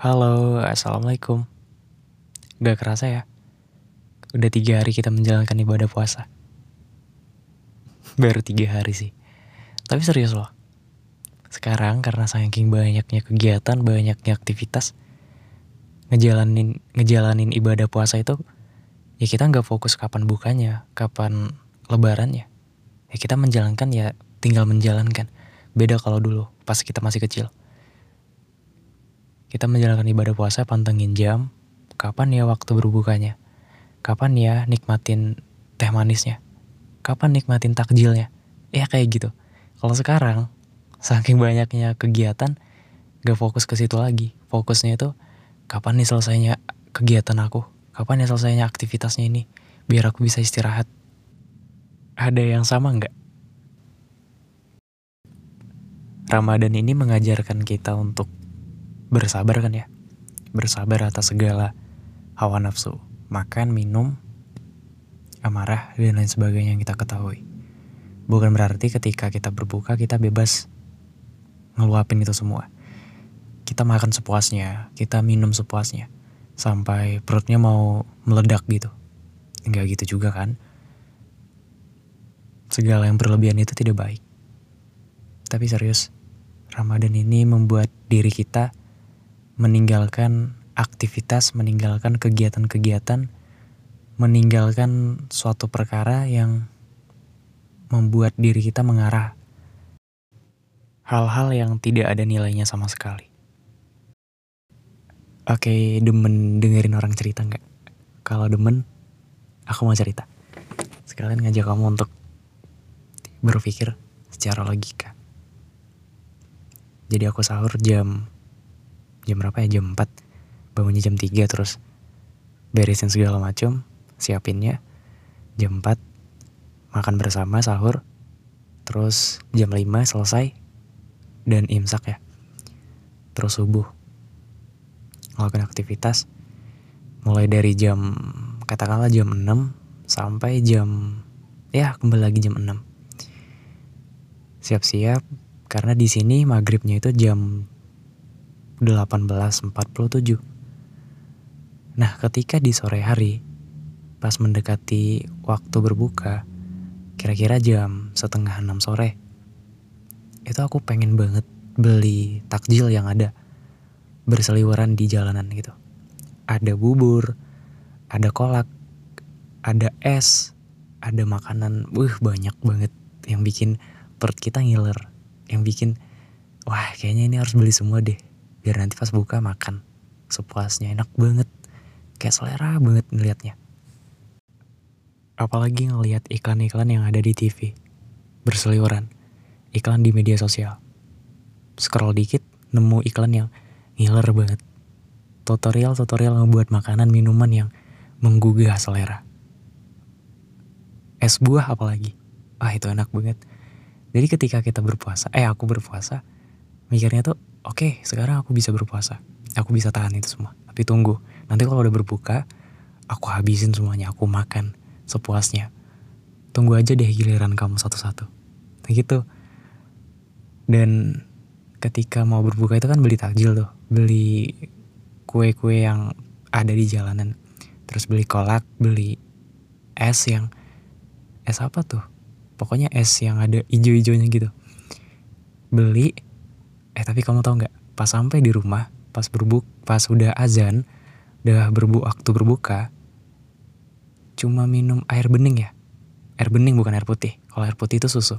Halo, Assalamualaikum. Gak kerasa ya, udah tiga hari kita menjalankan ibadah puasa. Baru tiga hari sih. Tapi serius loh. Sekarang karena saking banyaknya kegiatan, banyaknya aktivitas, ngejalanin ngejalanin ibadah puasa itu ya kita nggak fokus kapan bukanya, kapan lebarannya. Ya kita menjalankan ya tinggal menjalankan. Beda kalau dulu pas kita masih kecil. Kita menjalankan ibadah puasa pantengin jam, kapan ya waktu berbukanya, kapan ya nikmatin teh manisnya, kapan nikmatin takjilnya, ya kayak gitu. Kalau sekarang, saking banyaknya kegiatan, gak fokus ke situ lagi. Fokusnya itu, kapan nih selesainya kegiatan aku, kapan ya selesainya aktivitasnya ini, biar aku bisa istirahat. Ada yang sama nggak? Ramadan ini mengajarkan kita untuk bersabar kan ya? Bersabar atas segala hawa nafsu. Makan minum amarah dan lain sebagainya yang kita ketahui. Bukan berarti ketika kita berbuka kita bebas ngeluapin itu semua. Kita makan sepuasnya kita minum sepuasnya sampai perutnya mau meledak gitu. Enggak gitu juga kan? Segala yang berlebihan itu tidak baik. Tapi serius Ramadan ini membuat diri kita meninggalkan aktivitas, meninggalkan kegiatan-kegiatan, meninggalkan suatu perkara yang membuat diri kita mengarah hal-hal yang tidak ada nilainya sama sekali. Oke, demen dengerin orang cerita nggak? Kalau demen, aku mau cerita. Sekalian ngajak kamu untuk berpikir secara logika. Jadi aku sahur jam jam berapa ya? Jam 4 bangunnya jam 3 terus. Beresin segala macam siapinnya. Jam 4 makan bersama sahur. Terus jam 5 selesai dan imsak ya. Terus subuh. Ngelakuin aktivitas. Mulai dari jam katakanlah jam 6 sampai jam ya kembali lagi jam 6 siap-siap karena di sini maghribnya itu jam 1847. Nah, ketika di sore hari, pas mendekati waktu berbuka, kira-kira jam setengah enam sore, itu aku pengen banget beli takjil yang ada berseliweran di jalanan gitu. Ada bubur, ada kolak, ada es, ada makanan, wih banyak banget yang bikin perut kita ngiler, yang bikin wah kayaknya ini harus beli semua deh biar nanti pas buka makan sepuasnya enak banget. Kayak selera banget ngelihatnya apalagi ngelihat iklan-iklan yang ada di TV berseliweran. Iklan di media sosial. Scroll dikit nemu iklan yang ngiler banget. Tutorial-tutorial ngebuat makanan minuman yang menggugah selera. Es buah apalagi. Ah itu enak banget. Jadi ketika kita berpuasa eh aku berpuasa mikirnya tuh oke okay, sekarang aku bisa berpuasa. Aku bisa tahan itu semua. Tapi tunggu nanti kalau udah berbuka aku habisin semuanya aku makan sepuasnya. Tunggu aja deh giliran kamu satu-satu. Nah gitu. Dan ketika mau berbuka itu kan beli takjil tuh. Beli kue-kue yang ada di jalanan. Terus beli kolak beli es yang es apa tuh? Pokoknya es yang ada ijo-ijonya gitu. Beli Eh tapi kamu tahu nggak? Pas sampai di rumah, pas berbuk, pas udah azan, udah berbu waktu berbuka, cuma minum air bening ya. Air bening bukan air putih. Kalau air putih itu susu.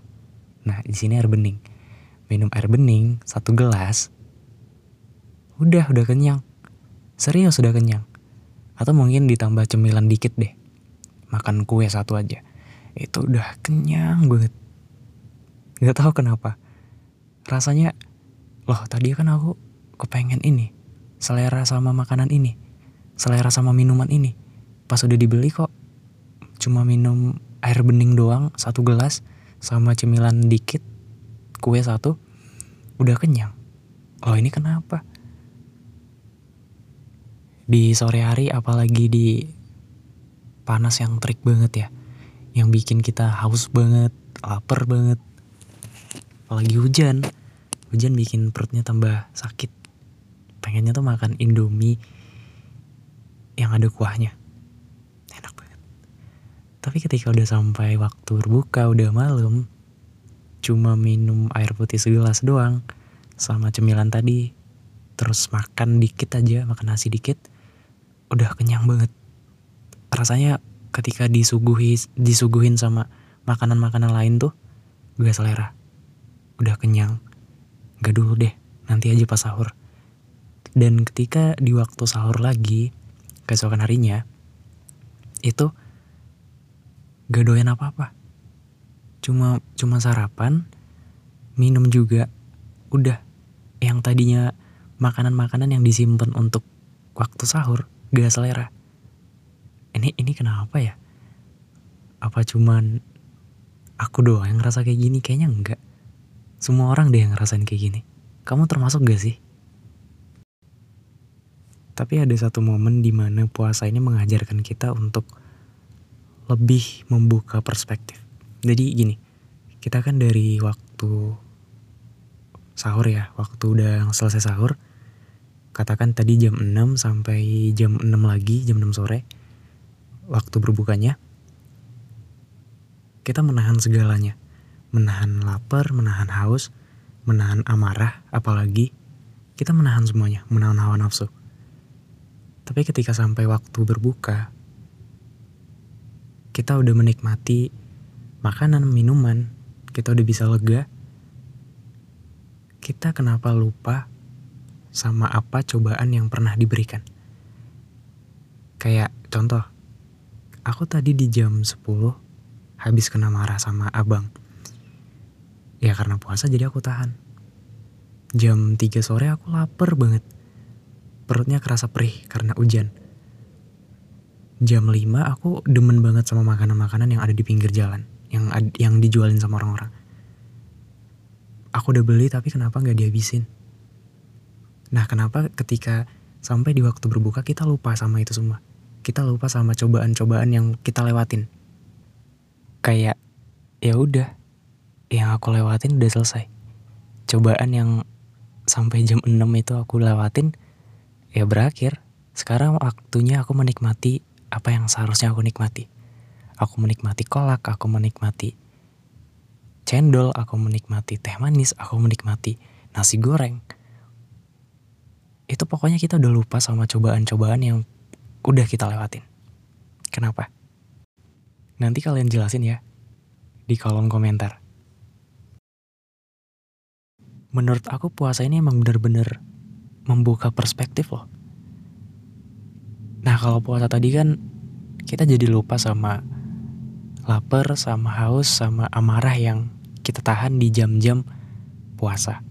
Nah di sini air bening. Minum air bening satu gelas, udah udah kenyang. Serius udah kenyang. Atau mungkin ditambah cemilan dikit deh. Makan kue satu aja. Itu udah kenyang banget. Gak tahu kenapa. Rasanya loh tadi kan aku kepengen ini selera sama makanan ini selera sama minuman ini. Pas udah dibeli kok cuma minum air bening doang satu gelas sama cemilan dikit kue satu udah kenyang. Oh ini kenapa? Di sore hari apalagi di panas yang terik banget ya yang bikin kita haus banget lapar banget apalagi hujan hujan bikin perutnya tambah sakit. Pengennya tuh makan indomie yang ada kuahnya. Enak banget. Tapi ketika udah sampai waktu berbuka udah malam cuma minum air putih segelas doang sama cemilan tadi terus makan dikit aja makan nasi dikit udah kenyang banget. Rasanya ketika disuguhi disuguhin sama makanan-makanan lain tuh gak selera. Udah kenyang gak dulu deh nanti aja pas sahur. Dan ketika di waktu sahur lagi keesokan harinya itu gak doyan apa-apa. Cuma cuma sarapan minum juga udah. Yang tadinya makanan-makanan yang disimpan untuk waktu sahur gak selera. Ini ini kenapa ya? Apa cuman aku doang yang ngerasa kayak gini? Kayaknya enggak semua orang deh yang ngerasain kayak gini. Kamu termasuk gak sih? Tapi ada satu momen di mana puasa ini mengajarkan kita untuk lebih membuka perspektif. Jadi gini kita kan dari waktu sahur ya waktu udah selesai sahur katakan tadi jam 6 sampai jam 6 lagi jam 6 sore waktu berbukanya kita menahan segalanya. Menahan lapar, menahan haus, menahan amarah, apalagi kita menahan semuanya, menahan hawa nafsu. Tapi ketika sampai waktu berbuka, kita udah menikmati makanan, minuman, kita udah bisa lega. Kita kenapa lupa sama apa cobaan yang pernah diberikan? Kayak contoh, aku tadi di jam 10 habis kena marah sama abang. Ya karena puasa jadi aku tahan. Jam 3 sore aku lapar banget. Perutnya kerasa perih karena hujan. Jam 5 aku demen banget sama makanan-makanan yang ada di pinggir jalan. Yang yang dijualin sama orang-orang. Aku udah beli tapi kenapa gak dihabisin? Nah kenapa ketika sampai di waktu berbuka kita lupa sama itu semua? Kita lupa sama cobaan-cobaan yang kita lewatin kayak ya udah yang aku lewatin udah selesai. Cobaan yang sampai jam 6 itu aku lewatin ya berakhir. Sekarang waktunya aku menikmati apa yang seharusnya aku nikmati. Aku menikmati kolak aku menikmati cendol aku menikmati teh manis aku menikmati nasi goreng. Itu pokoknya kita udah lupa sama cobaan-cobaan yang udah kita lewatin. Kenapa? Nanti kalian jelasin ya di kolom komentar. Menurut aku puasa ini emang bener-bener membuka perspektif loh. Nah kalau puasa tadi kan kita jadi lupa sama lapar, sama haus, sama amarah yang kita tahan di jam-jam puasa.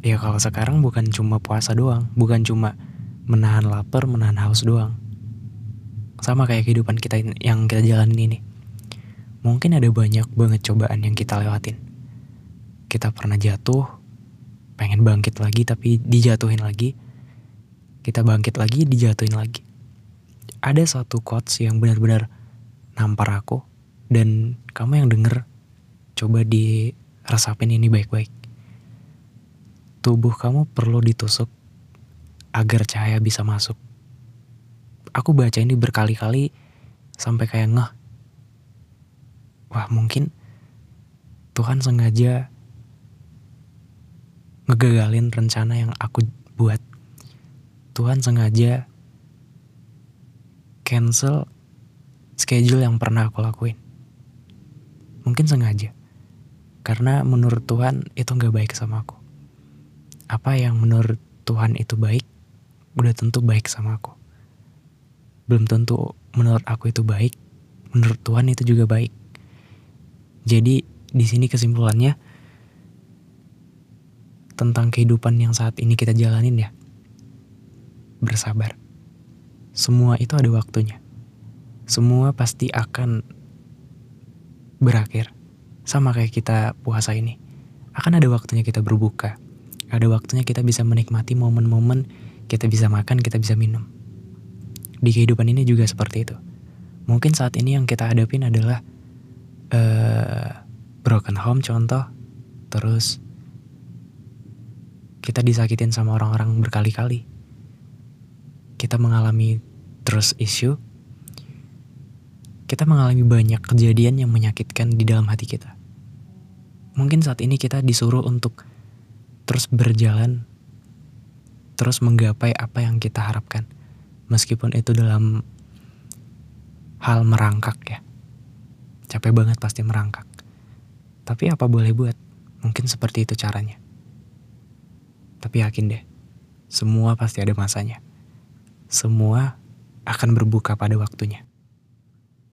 Ya kalau sekarang bukan cuma puasa doang, bukan cuma menahan lapar, menahan haus doang sama kayak kehidupan kita yang kita jalanin ini. Mungkin ada banyak banget cobaan yang kita lewatin. Kita pernah jatuh, pengen bangkit lagi tapi dijatuhin lagi. Kita bangkit lagi, dijatuhin lagi. Ada satu quotes yang benar-benar nampar aku dan kamu yang denger coba diresapin ini baik-baik. Tubuh kamu perlu ditusuk agar cahaya bisa masuk aku baca ini berkali-kali sampai kayak ngeh. Wah mungkin Tuhan sengaja ngegagalin rencana yang aku buat. Tuhan sengaja cancel schedule yang pernah aku lakuin. Mungkin sengaja. Karena menurut Tuhan itu gak baik sama aku. Apa yang menurut Tuhan itu baik, udah tentu baik sama aku belum tentu menurut aku itu baik, menurut Tuhan itu juga baik. Jadi di sini kesimpulannya tentang kehidupan yang saat ini kita jalanin ya. Bersabar. Semua itu ada waktunya. Semua pasti akan berakhir. Sama kayak kita puasa ini. Akan ada waktunya kita berbuka. Ada waktunya kita bisa menikmati momen-momen kita bisa makan, kita bisa minum di kehidupan ini juga seperti itu. Mungkin saat ini yang kita hadapin adalah uh, broken home contoh, terus Kita disakitin sama orang-orang berkali-kali. Kita mengalami trust issue. Kita mengalami banyak kejadian yang menyakitkan di dalam hati kita. Mungkin saat ini kita disuruh untuk terus berjalan, terus menggapai apa yang kita harapkan. Meskipun itu dalam hal merangkak ya. Capek banget pasti merangkak. Tapi apa boleh buat? Mungkin seperti itu caranya. Tapi yakin deh, semua pasti ada masanya. Semua akan berbuka pada waktunya.